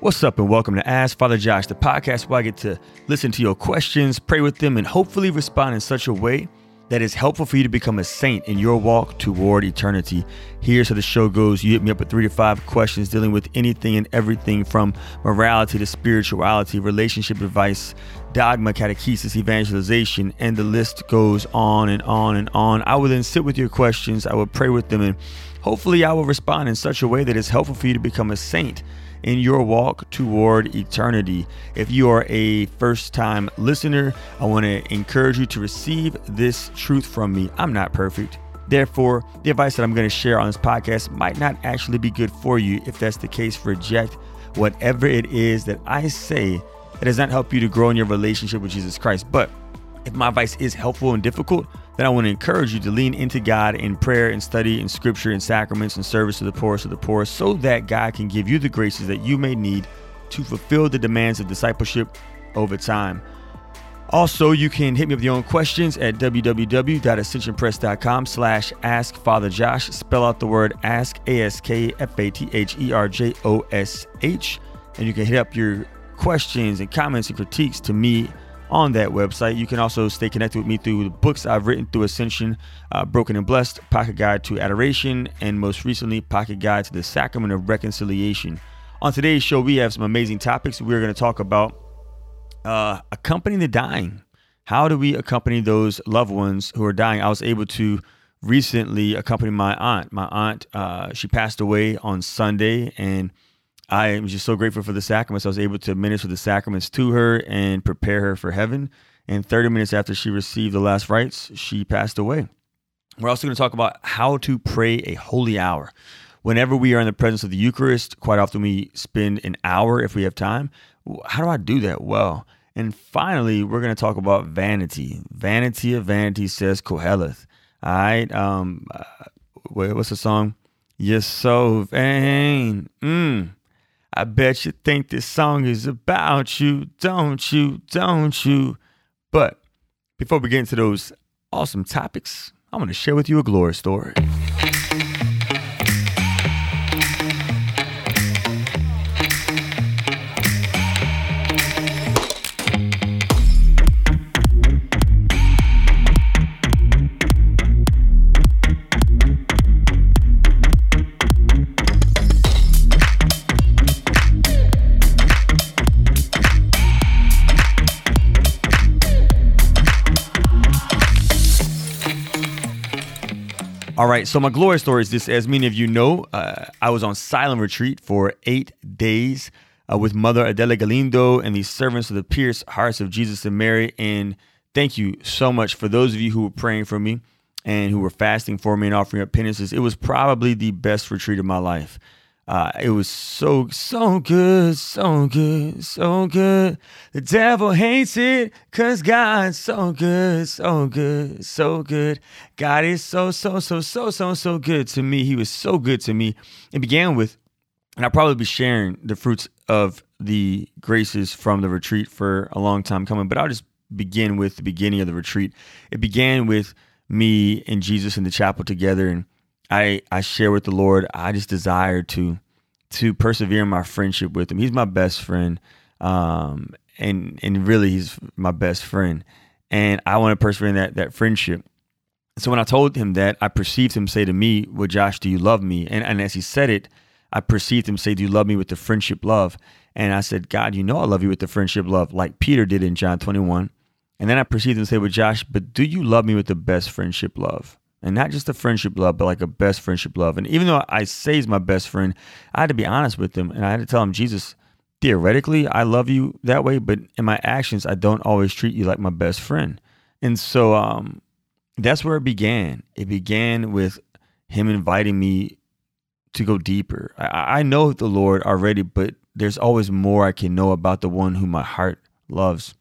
What's up, and welcome to Ask Father Josh, the podcast where I get to listen to your questions, pray with them, and hopefully respond in such a way that is helpful for you to become a saint in your walk toward eternity. Here's how the show goes you hit me up with three to five questions dealing with anything and everything from morality to spirituality, relationship advice, dogma, catechesis, evangelization, and the list goes on and on and on. I will then sit with your questions, I will pray with them, and hopefully I will respond in such a way that is helpful for you to become a saint in your walk toward eternity. If you are a first time listener, I want to encourage you to receive this truth from me. I'm not perfect. Therefore, the advice that I'm going to share on this podcast might not actually be good for you. If that's the case, reject whatever it is that I say that does not help you to grow in your relationship with Jesus Christ. But if my advice is helpful and difficult, then I want to encourage you to lean into God in prayer and study and scripture and sacraments and service to the poorest of the poor so that God can give you the graces that you may need to fulfill the demands of discipleship over time. Also, you can hit me with your own questions at www.ascensionpress.com slash askfatherjosh. Spell out the word ask, A-S-K-F-A-T-H-E-R-J-O-S-H. And you can hit up your questions and comments and critiques to me on that website. You can also stay connected with me through the books I've written through Ascension, uh, Broken and Blessed, Pocket Guide to Adoration, and most recently, Pocket Guide to the Sacrament of Reconciliation. On today's show, we have some amazing topics. We're going to talk about uh, accompanying the dying. How do we accompany those loved ones who are dying? I was able to recently accompany my aunt. My aunt, uh, she passed away on Sunday, and I am just so grateful for the sacraments. I was able to minister the sacraments to her and prepare her for heaven. And 30 minutes after she received the last rites, she passed away. We're also going to talk about how to pray a holy hour. Whenever we are in the presence of the Eucharist, quite often we spend an hour if we have time. How do I do that well? And finally, we're going to talk about vanity. Vanity of vanity says Koheleth. All right. Um, uh, what's the song? You're so vain. Mm. I bet you think this song is about you, don't you? Don't you? But before we get into those awesome topics, I'm going to share with you a glory story. Right, so my glory story is this. As many of you know, uh, I was on silent retreat for eight days uh, with Mother Adela Galindo and the servants of the Pierced Hearts of Jesus and Mary. And thank you so much for those of you who were praying for me and who were fasting for me and offering up penances. It was probably the best retreat of my life. Uh, it was so, so good, so good, so good. The devil hates it because God's so good, so good, so good. God is so, so, so, so, so, so good to me. He was so good to me. It began with, and I'll probably be sharing the fruits of the graces from the retreat for a long time coming, but I'll just begin with the beginning of the retreat. It began with me and Jesus in the chapel together and I I share with the Lord. I just desire to to persevere in my friendship with him. He's my best friend, um, and and really he's my best friend, and I want to persevere in that that friendship. So when I told him that, I perceived him say to me, "Well, Josh, do you love me?" And and as he said it, I perceived him say, "Do you love me with the friendship love?" And I said, "God, you know I love you with the friendship love, like Peter did in John 21." And then I perceived him say, "Well, Josh, but do you love me with the best friendship love?" And not just a friendship love, but like a best friendship love. And even though I say he's my best friend, I had to be honest with him and I had to tell him, Jesus, theoretically, I love you that way, but in my actions, I don't always treat you like my best friend. And so um, that's where it began. It began with him inviting me to go deeper. I, I know the Lord already, but there's always more I can know about the one whom my heart loves.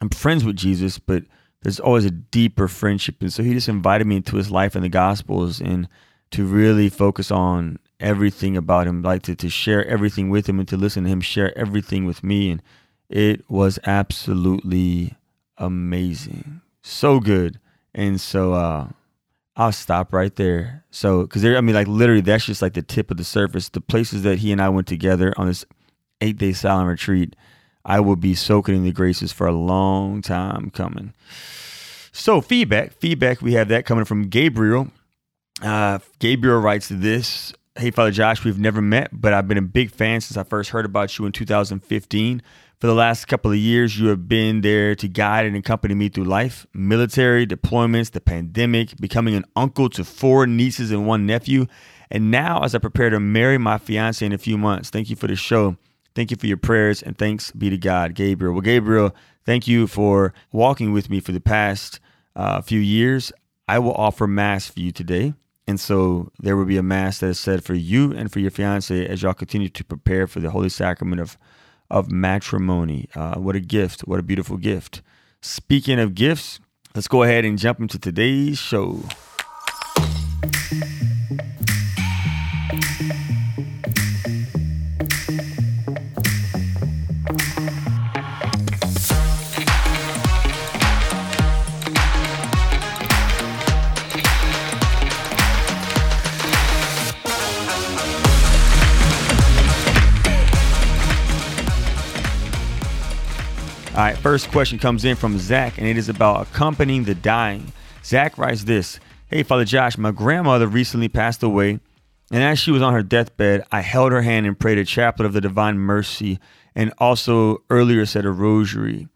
I'm friends with Jesus, but there's always a deeper friendship. And so he just invited me into his life in the Gospels and to really focus on everything about him, like to, to share everything with him and to listen to him share everything with me. And it was absolutely amazing. So good. And so uh, I'll stop right there. So, because there, I mean, like literally, that's just like the tip of the surface. The places that he and I went together on this eight day silent retreat, I will be soaking in the graces for a long time coming. So, feedback. Feedback, we have that coming from Gabriel. Uh, Gabriel writes this Hey, Father Josh, we've never met, but I've been a big fan since I first heard about you in 2015. For the last couple of years, you have been there to guide and accompany me through life, military, deployments, the pandemic, becoming an uncle to four nieces and one nephew. And now, as I prepare to marry my fiance in a few months, thank you for the show. Thank you for your prayers and thanks be to God, Gabriel. Well, Gabriel, thank you for walking with me for the past uh, few years. I will offer Mass for you today. And so there will be a Mass that is said for you and for your fiance as y'all continue to prepare for the Holy Sacrament of, of matrimony. Uh, what a gift. What a beautiful gift. Speaking of gifts, let's go ahead and jump into today's show. Right, first question comes in from Zach, and it is about accompanying the dying. Zach writes this Hey, Father Josh, my grandmother recently passed away, and as she was on her deathbed, I held her hand and prayed a chaplet of the Divine Mercy, and also earlier said a rosary.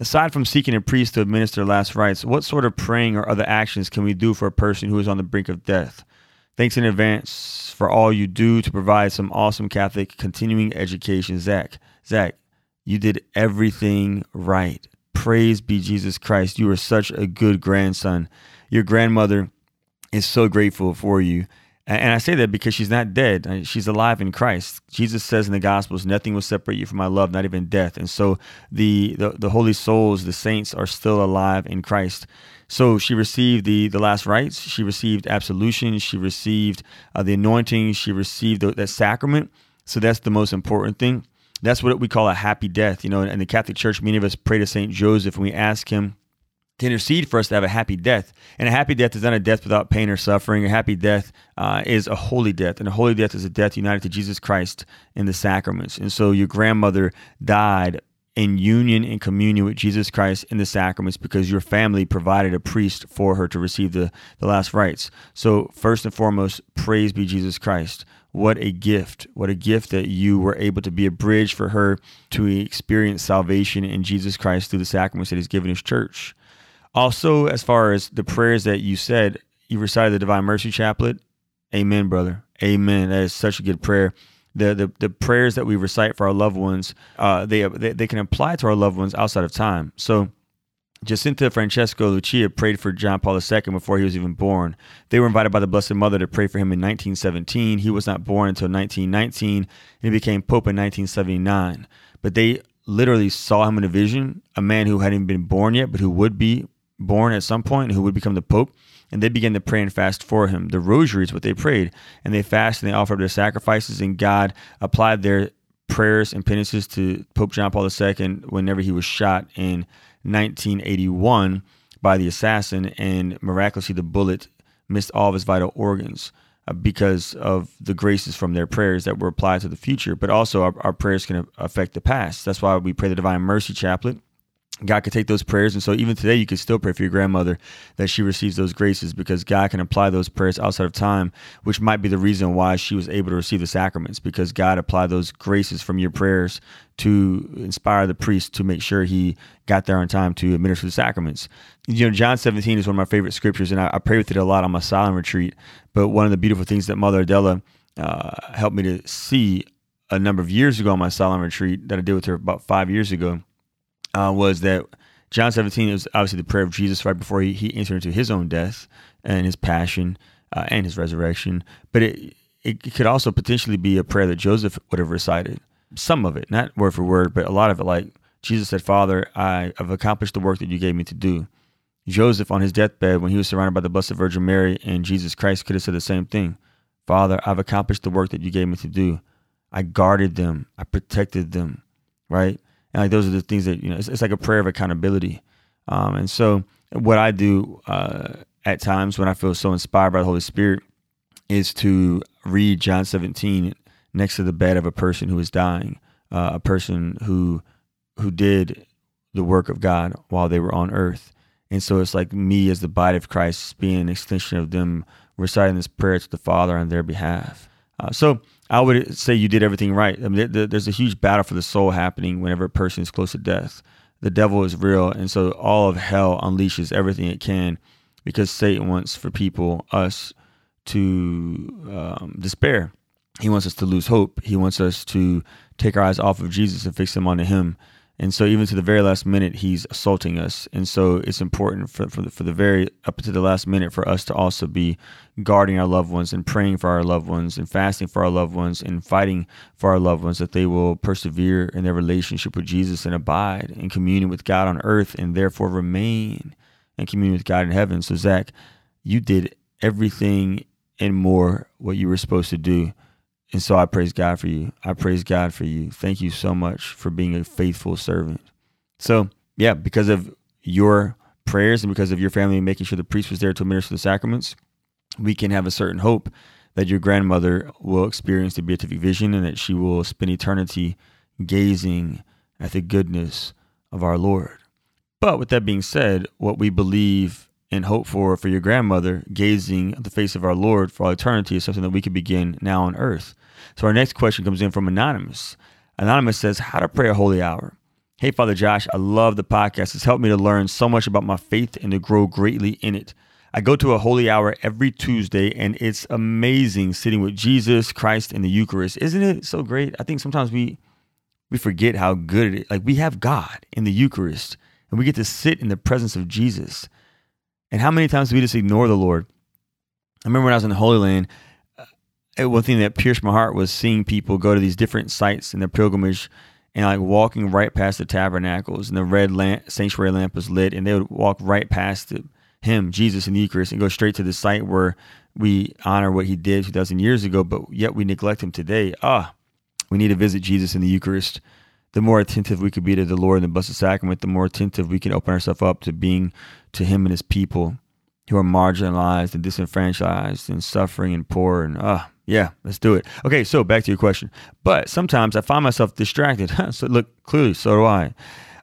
Aside from seeking a priest to administer last rites, what sort of praying or other actions can we do for a person who is on the brink of death? Thanks in advance for all you do to provide some awesome Catholic continuing education, Zach. Zach, you did everything right. Praise be Jesus Christ. You are such a good grandson. Your grandmother is so grateful for you. And I say that because she's not dead. She's alive in Christ. Jesus says in the Gospels, nothing will separate you from my love, not even death. And so the, the, the holy souls, the saints, are still alive in Christ. So she received the, the last rites. She received absolution. She received uh, the anointing. She received the, that sacrament. So that's the most important thing. That's what we call a happy death. You know, in the Catholic Church, many of us pray to Saint Joseph and we ask him to intercede for us to have a happy death. And a happy death is not a death without pain or suffering. A happy death uh, is a holy death. And a holy death is a death united to Jesus Christ in the sacraments. And so your grandmother died in union and communion with Jesus Christ in the sacraments because your family provided a priest for her to receive the, the last rites. So, first and foremost, praise be Jesus Christ. What a gift. What a gift that you were able to be a bridge for her to experience salvation in Jesus Christ through the sacraments that He's given His church. Also, as far as the prayers that you said, you recited the Divine Mercy Chaplet. Amen, brother. Amen. That is such a good prayer. The, the, the prayers that we recite for our loved ones, uh, they, they, they can apply to our loved ones outside of time. So Jacinta Francisco Lucia prayed for John Paul II before he was even born. They were invited by the Blessed Mother to pray for him in 1917. He was not born until 1919, and he became Pope in 1979. But they literally saw him in a vision, a man who hadn't been born yet, but who would be born at some point, who would become the Pope. And they began to pray and fast for him. The rosary is what they prayed, and they fasted and they offered their sacrifices, and God applied their prayers and penances to Pope John Paul II whenever he was shot in 1981 by the assassin, and miraculously the bullet missed all of his vital organs uh, because of the graces from their prayers that were applied to the future. But also, our, our prayers can affect the past. That's why we pray the Divine Mercy Chaplet God could take those prayers. And so even today, you could still pray for your grandmother that she receives those graces because God can apply those prayers outside of time, which might be the reason why she was able to receive the sacraments because God applied those graces from your prayers to inspire the priest to make sure he got there on time to administer the sacraments. You know, John 17 is one of my favorite scriptures, and I, I pray with it a lot on my silent retreat. But one of the beautiful things that Mother Adela uh, helped me to see a number of years ago on my silent retreat that I did with her about five years ago uh, was that John 17 is obviously the prayer of Jesus right before he, he entered into his own death and his passion uh, and his resurrection. But it, it could also potentially be a prayer that Joseph would have recited. Some of it, not word for word, but a lot of it, like Jesus said, Father, I have accomplished the work that you gave me to do. Joseph, on his deathbed, when he was surrounded by the Blessed Virgin Mary and Jesus Christ, could have said the same thing Father, I've accomplished the work that you gave me to do. I guarded them, I protected them, right? And like those are the things that you know. It's, it's like a prayer of accountability. Um, and so what I do uh, at times when I feel so inspired by the Holy Spirit is to read John 17 next to the bed of a person who is dying. uh, a person who who did the work of God while they were on earth. And so it's like me as the body of Christ being an extension of them reciting this prayer to the Father on their behalf. Uh, so I would say you did everything right. I mean, there's a huge battle for the soul happening whenever a person is close to death. The devil is real, and so all of hell unleashes everything it can because Satan wants for people, us, to um, despair. He wants us to lose hope. He wants us to take our eyes off of Jesus and fix them onto Him. And so, even to the very last minute, he's assaulting us. And so, it's important for, for, the, for the very up to the last minute for us to also be guarding our loved ones and praying for our loved ones and fasting for our loved ones and fighting for our loved ones that they will persevere in their relationship with Jesus and abide in communion with God on earth and therefore remain in communion with God in heaven. So, Zach, you did everything and more what you were supposed to do and so I praise God for you. I praise God for you. Thank you so much for being a faithful servant. So, yeah, because of your prayers and because of your family making sure the priest was there to administer the sacraments, we can have a certain hope that your grandmother will experience the beatific vision and that she will spend eternity gazing at the goodness of our Lord. But with that being said, what we believe and hope for for your grandmother, gazing at the face of our Lord for all eternity, is something that we can begin now on earth. So our next question comes in from Anonymous. Anonymous says, How to pray a holy hour. Hey, Father Josh, I love the podcast. It's helped me to learn so much about my faith and to grow greatly in it. I go to a holy hour every Tuesday, and it's amazing sitting with Jesus Christ in the Eucharist. Isn't it so great? I think sometimes we we forget how good it is. Like we have God in the Eucharist, and we get to sit in the presence of Jesus. And how many times do we just ignore the Lord? I remember when I was in the Holy Land, one thing that pierced my heart was seeing people go to these different sites in their pilgrimage and like walking right past the tabernacles and the red lamp, sanctuary lamp was lit and they would walk right past him jesus in the eucharist and go straight to the site where we honor what he did 2000 years ago but yet we neglect him today. Ah we need to visit jesus in the eucharist. The more attentive we could be to the lord in the blessed sacrament the more attentive we can open ourselves up to being to him and his people who are marginalized and disenfranchised and suffering and poor and ah yeah, let's do it. Okay, so back to your question. But sometimes I find myself distracted. so look, clearly, so do I.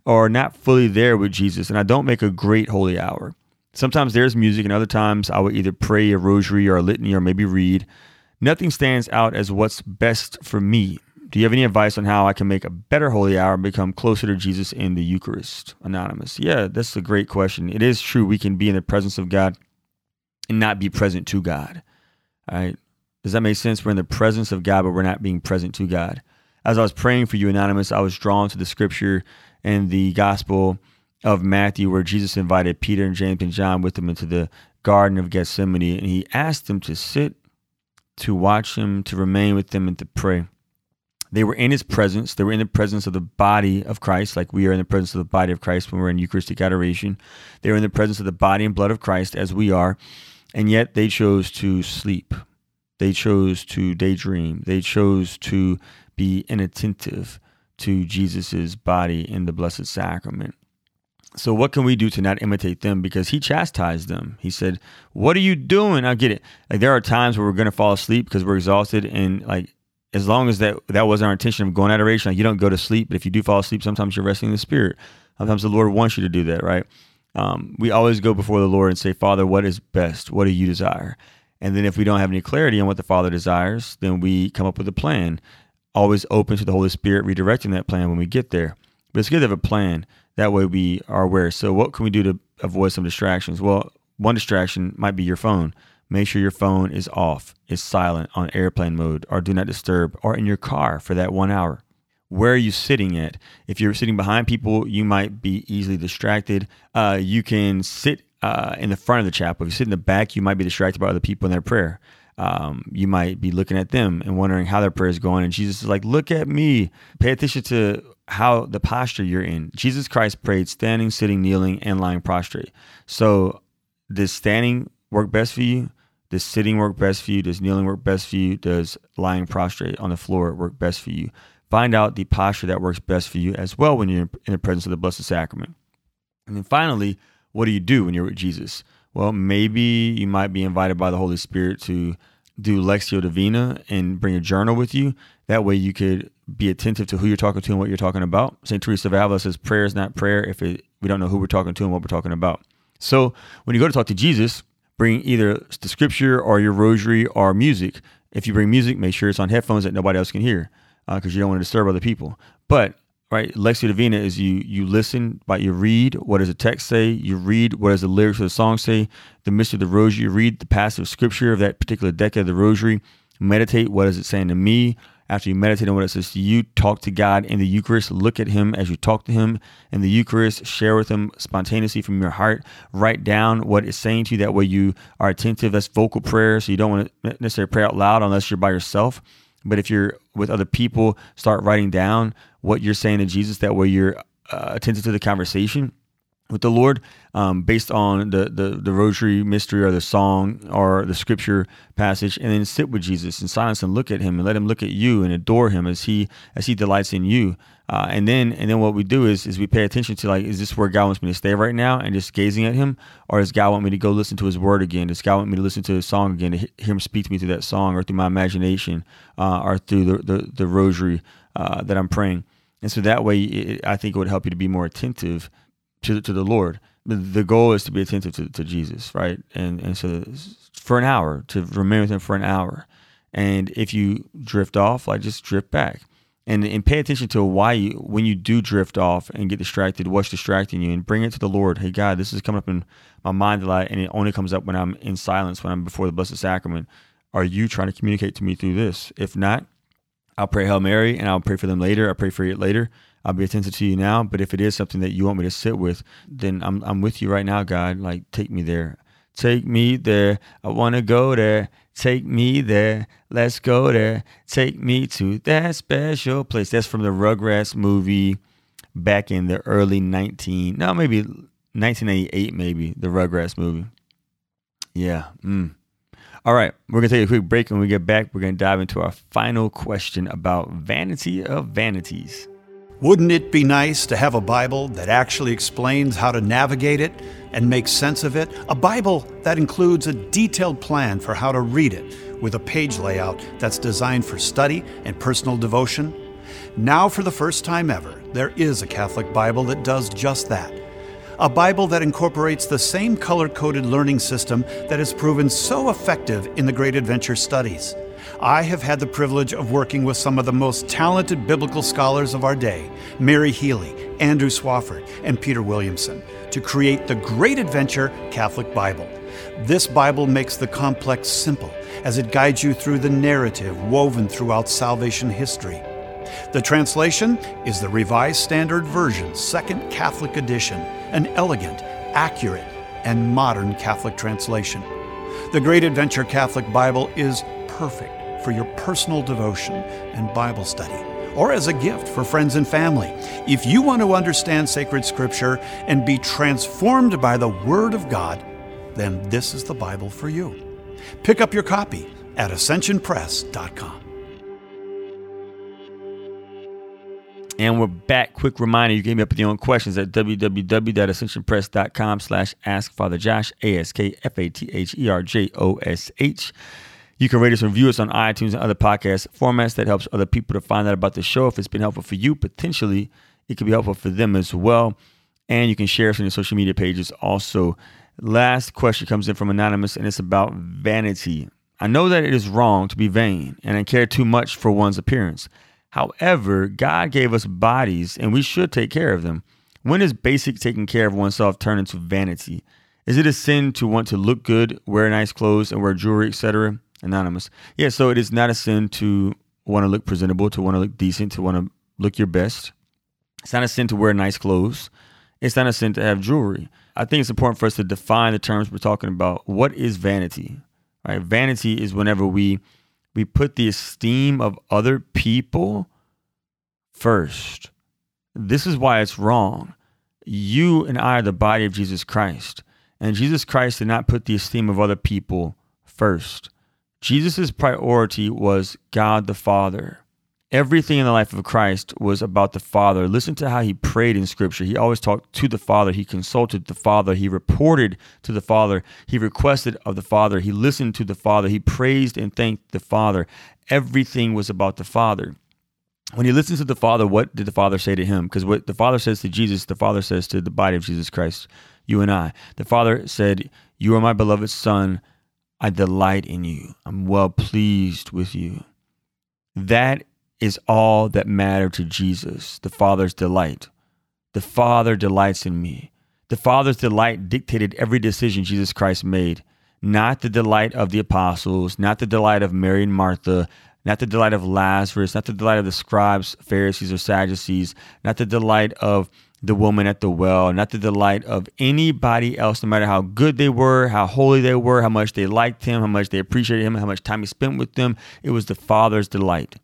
Or not fully there with Jesus, and I don't make a great holy hour. Sometimes there's music, and other times I will either pray a rosary or a litany or maybe read. Nothing stands out as what's best for me. Do you have any advice on how I can make a better holy hour and become closer to Jesus in the Eucharist? Anonymous. Yeah, that's a great question. It is true we can be in the presence of God and not be present to God. All right. Does that make sense? We're in the presence of God, but we're not being present to God. As I was praying for you, Anonymous, I was drawn to the scripture and the gospel of Matthew where Jesus invited Peter and James and John with him into the Garden of Gethsemane and he asked them to sit, to watch him, to remain with them, and to pray. They were in his presence. They were in the presence of the body of Christ, like we are in the presence of the body of Christ when we're in Eucharistic adoration. They were in the presence of the body and blood of Christ as we are, and yet they chose to sleep. They chose to daydream. They chose to be inattentive to Jesus's body in the Blessed Sacrament. So, what can we do to not imitate them? Because he chastised them. He said, What are you doing? I get it. Like, there are times where we're going to fall asleep because we're exhausted. And, like, as long as that that wasn't our intention of going adoration, like, you don't go to sleep. But if you do fall asleep, sometimes you're resting in the Spirit. Sometimes the Lord wants you to do that, right? Um, we always go before the Lord and say, Father, what is best? What do you desire? And then if we don't have any clarity on what the Father desires, then we come up with a plan, always open to the Holy Spirit redirecting that plan when we get there. But it's good to have a plan. That way we are aware. So what can we do to avoid some distractions? Well, one distraction might be your phone. Make sure your phone is off, is silent on airplane mode, or do not disturb, or in your car for that one hour. Where are you sitting at? If you're sitting behind people, you might be easily distracted. Uh, you can sit uh, in the front of the chapel. If you sit in the back, you might be distracted by other people in their prayer. Um, you might be looking at them and wondering how their prayer is going. And Jesus is like, look at me. Pay attention to how the posture you're in. Jesus Christ prayed standing, sitting, kneeling, and lying prostrate. So does standing work best for you? Does sitting work best for you? Does kneeling work best for you? Does lying prostrate on the floor work best for you? Find out the posture that works best for you as well when you're in the presence of the Blessed Sacrament. And then finally, what do you do when you're with Jesus? Well, maybe you might be invited by the Holy Spirit to do Lectio Divina and bring a journal with you. That way you could be attentive to who you're talking to and what you're talking about. St. Teresa of Avila says prayer is not prayer if it, we don't know who we're talking to and what we're talking about. So when you go to talk to Jesus, bring either the scripture or your rosary or music. If you bring music, make sure it's on headphones that nobody else can hear because uh, you don't want to disturb other people. But right, Lectio Divina is you you listen, but you read what does the text say, you read what does the lyrics of the song say, the mystery of the rosary, you read the passage of scripture of that particular decade of the rosary, meditate what is it saying to me, after you meditate on what it says to you, talk to God in the Eucharist. Look at Him as you talk to Him in the Eucharist. Share with Him spontaneously from your heart. Write down what it's saying to you. That way you are attentive. That's vocal prayer. So you don't want to necessarily pray out loud unless you're by yourself. But if you're with other people, start writing down what you're saying to Jesus. That way you're uh, attentive to the conversation with the Lord um, based on the, the, the rosary mystery or the song or the scripture passage, and then sit with Jesus in silence and look at him and let him look at you and adore him as he as he delights in you. Uh, and then and then what we do is is we pay attention to like is this where God wants me to stay right now and just gazing at him, or does God want me to go listen to His Word again? Does God want me to listen to His song again to hear Him speak to me through that song or through my imagination uh, or through the the, the rosary uh, that I'm praying? And so that way, it, I think it would help you to be more attentive to to the Lord. The goal is to be attentive to, to Jesus, right? And and so for an hour to remain with Him for an hour, and if you drift off, like just drift back, and and pay attention to why you when you do drift off and get distracted, what's distracting you, and bring it to the Lord. Hey God, this is coming up in my mind a lot, and it only comes up when I'm in silence, when I'm before the Blessed Sacrament. Are you trying to communicate to me through this? If not, I'll pray Hail Mary and I'll pray for them later. I'll pray for it later. I'll be attentive to you now. But if it is something that you want me to sit with, then I'm I'm with you right now, God. Like take me there. Take me there. I wanna go there. Take me there. Let's go there. Take me to that special place. That's from the Rugrats movie back in the early 19 no maybe 1998 maybe the Rugrats movie. Yeah. Mm. All right, we're going to take a quick break. When we get back, we're going to dive into our final question about vanity of vanities. Wouldn't it be nice to have a Bible that actually explains how to navigate it and make sense of it? A Bible that includes a detailed plan for how to read it with a page layout that's designed for study and personal devotion? Now, for the first time ever, there is a Catholic Bible that does just that. A Bible that incorporates the same color coded learning system that has proven so effective in the Great Adventure studies. I have had the privilege of working with some of the most talented biblical scholars of our day Mary Healy, Andrew Swafford, and Peter Williamson to create the Great Adventure Catholic Bible. This Bible makes the complex simple as it guides you through the narrative woven throughout salvation history. The translation is the Revised Standard Version, Second Catholic Edition, an elegant, accurate, and modern Catholic translation. The Great Adventure Catholic Bible is perfect for your personal devotion and Bible study, or as a gift for friends and family. If you want to understand sacred scripture and be transformed by the Word of God, then this is the Bible for you. Pick up your copy at ascensionpress.com. And we're back. Quick reminder, you can me up with your own questions at www.ascensionpress.com slash askfatherjosh, A-S-K-F-A-T-H-E-R-J-O-S-H. You can rate us and review us on iTunes and other podcast formats that helps other people to find out about the show. If it's been helpful for you, potentially it could be helpful for them as well. And you can share us on your social media pages also. Last question comes in from Anonymous, and it's about vanity. I know that it is wrong to be vain and I care too much for one's appearance. However, God gave us bodies and we should take care of them. When does basic taking care of oneself turn into vanity? Is it a sin to want to look good, wear nice clothes, and wear jewelry, etc.? Anonymous. Yeah, so it is not a sin to want to look presentable, to want to look decent, to want to look your best. It's not a sin to wear nice clothes. It's not a sin to have jewelry. I think it's important for us to define the terms we're talking about. What is vanity? Right? Vanity is whenever we we put the esteem of other people first. This is why it's wrong. You and I are the body of Jesus Christ. And Jesus Christ did not put the esteem of other people first. Jesus' priority was God the Father. Everything in the life of Christ was about the Father. Listen to how he prayed in Scripture. He always talked to the Father. He consulted the Father. He reported to the Father. He requested of the Father. He listened to the Father. He praised and thanked the Father. Everything was about the Father. When he listens to the Father, what did the Father say to him? Because what the Father says to Jesus, the Father says to the body of Jesus Christ, you and I. The Father said, You are my beloved Son. I delight in you. I'm well pleased with you. That is all that mattered to Jesus, the Father's delight. The Father delights in me. The Father's delight dictated every decision Jesus Christ made, not the delight of the apostles, not the delight of Mary and Martha, not the delight of Lazarus, not the delight of the scribes, Pharisees, or Sadducees, not the delight of the woman at the well, not the delight of anybody else, no matter how good they were, how holy they were, how much they liked him, how much they appreciated him, how much time he spent with them. It was the Father's delight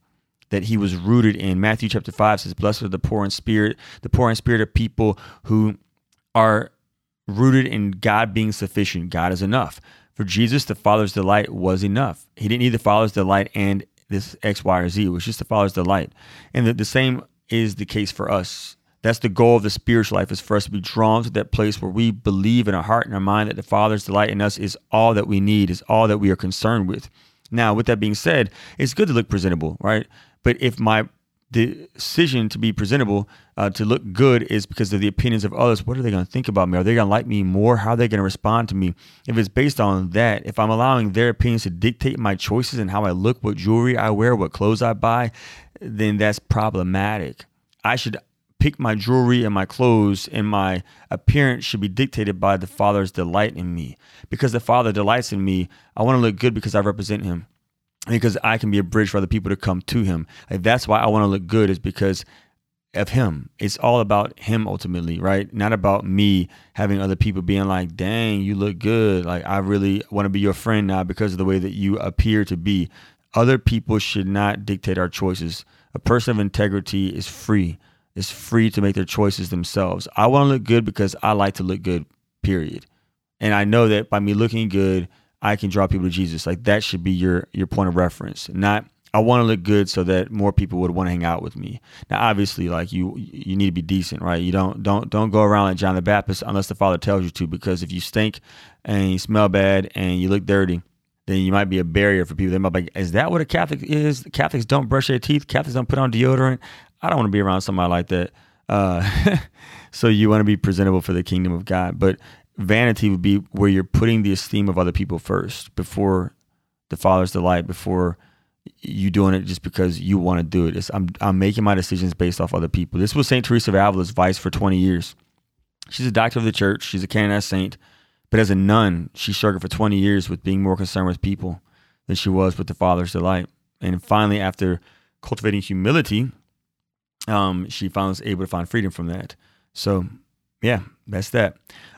that he was rooted in. Matthew chapter 5 says, Blessed are the poor in spirit. The poor in spirit are people who are rooted in God being sufficient. God is enough. For Jesus, the Father's delight was enough. He didn't need the Father's delight and this X, Y, or Z. It was just the Father's delight. And the, the same is the case for us. That's the goal of the spiritual life is for us to be drawn to that place where we believe in our heart and our mind that the Father's delight in us is all that we need, is all that we are concerned with. Now, with that being said, it's good to look presentable, right? But if my decision to be presentable, uh, to look good, is because of the opinions of others, what are they going to think about me? Are they going to like me more? How are they going to respond to me? If it's based on that, if I'm allowing their opinions to dictate my choices and how I look, what jewelry I wear, what clothes I buy, then that's problematic. I should pick my jewelry and my clothes and my appearance should be dictated by the Father's delight in me. Because the Father delights in me, I want to look good because I represent Him because I can be a bridge for other people to come to him. Like that's why I want to look good is because of him. It's all about him ultimately, right? Not about me having other people being like, "Dang, you look good." Like I really want to be your friend now because of the way that you appear to be. Other people should not dictate our choices. A person of integrity is free. Is free to make their choices themselves. I want to look good because I like to look good. Period. And I know that by me looking good, I can draw people to Jesus. Like that should be your your point of reference. Not I want to look good so that more people would want to hang out with me. Now, obviously, like you, you need to be decent, right? You don't don't don't go around like John the Baptist unless the Father tells you to. Because if you stink and you smell bad and you look dirty, then you might be a barrier for people. They might be like, "Is that what a Catholic is? Catholics don't brush their teeth. Catholics don't put on deodorant. I don't want to be around somebody like that." Uh, so you want to be presentable for the kingdom of God, but vanity would be where you're putting the esteem of other people first before the father's delight before you doing it just because you want to do it. It's, I'm, I'm making my decisions based off other people. This was st teresa of avila's vice for 20 years. She's a doctor of the church. She's a canonized saint but as a nun she struggled for 20 years with being more concerned with people than she was with the father's delight. And finally after cultivating humility um, she finally was able to find freedom from that. So yeah that's that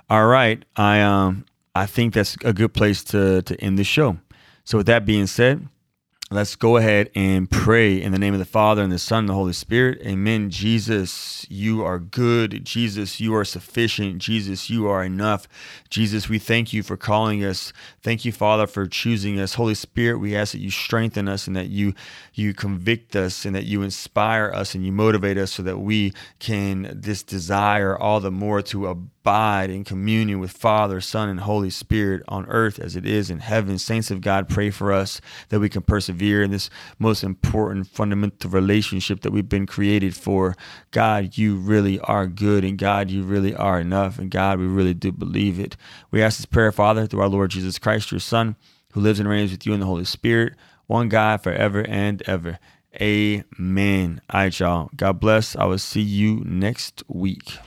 all right, I um I think that's a good place to to end the show. So with that being said, Let's go ahead and pray in the name of the Father and the Son and the Holy Spirit. Amen. Jesus, you are good. Jesus, you are sufficient. Jesus, you are enough. Jesus, we thank you for calling us. Thank you, Father, for choosing us. Holy Spirit, we ask that you strengthen us and that you you convict us and that you inspire us and you motivate us so that we can this desire all the more to abide in communion with Father, Son, and Holy Spirit on earth as it is in heaven. Saints of God, pray for us that we can persevere persevere in this most important fundamental relationship that we've been created for. God, you really are good, and God, you really are enough, and God, we really do believe it. We ask this prayer, Father, through our Lord Jesus Christ, your Son, who lives and reigns with you in the Holy Spirit, one God forever and ever. Amen. All right, y'all. God bless. I will see you next week.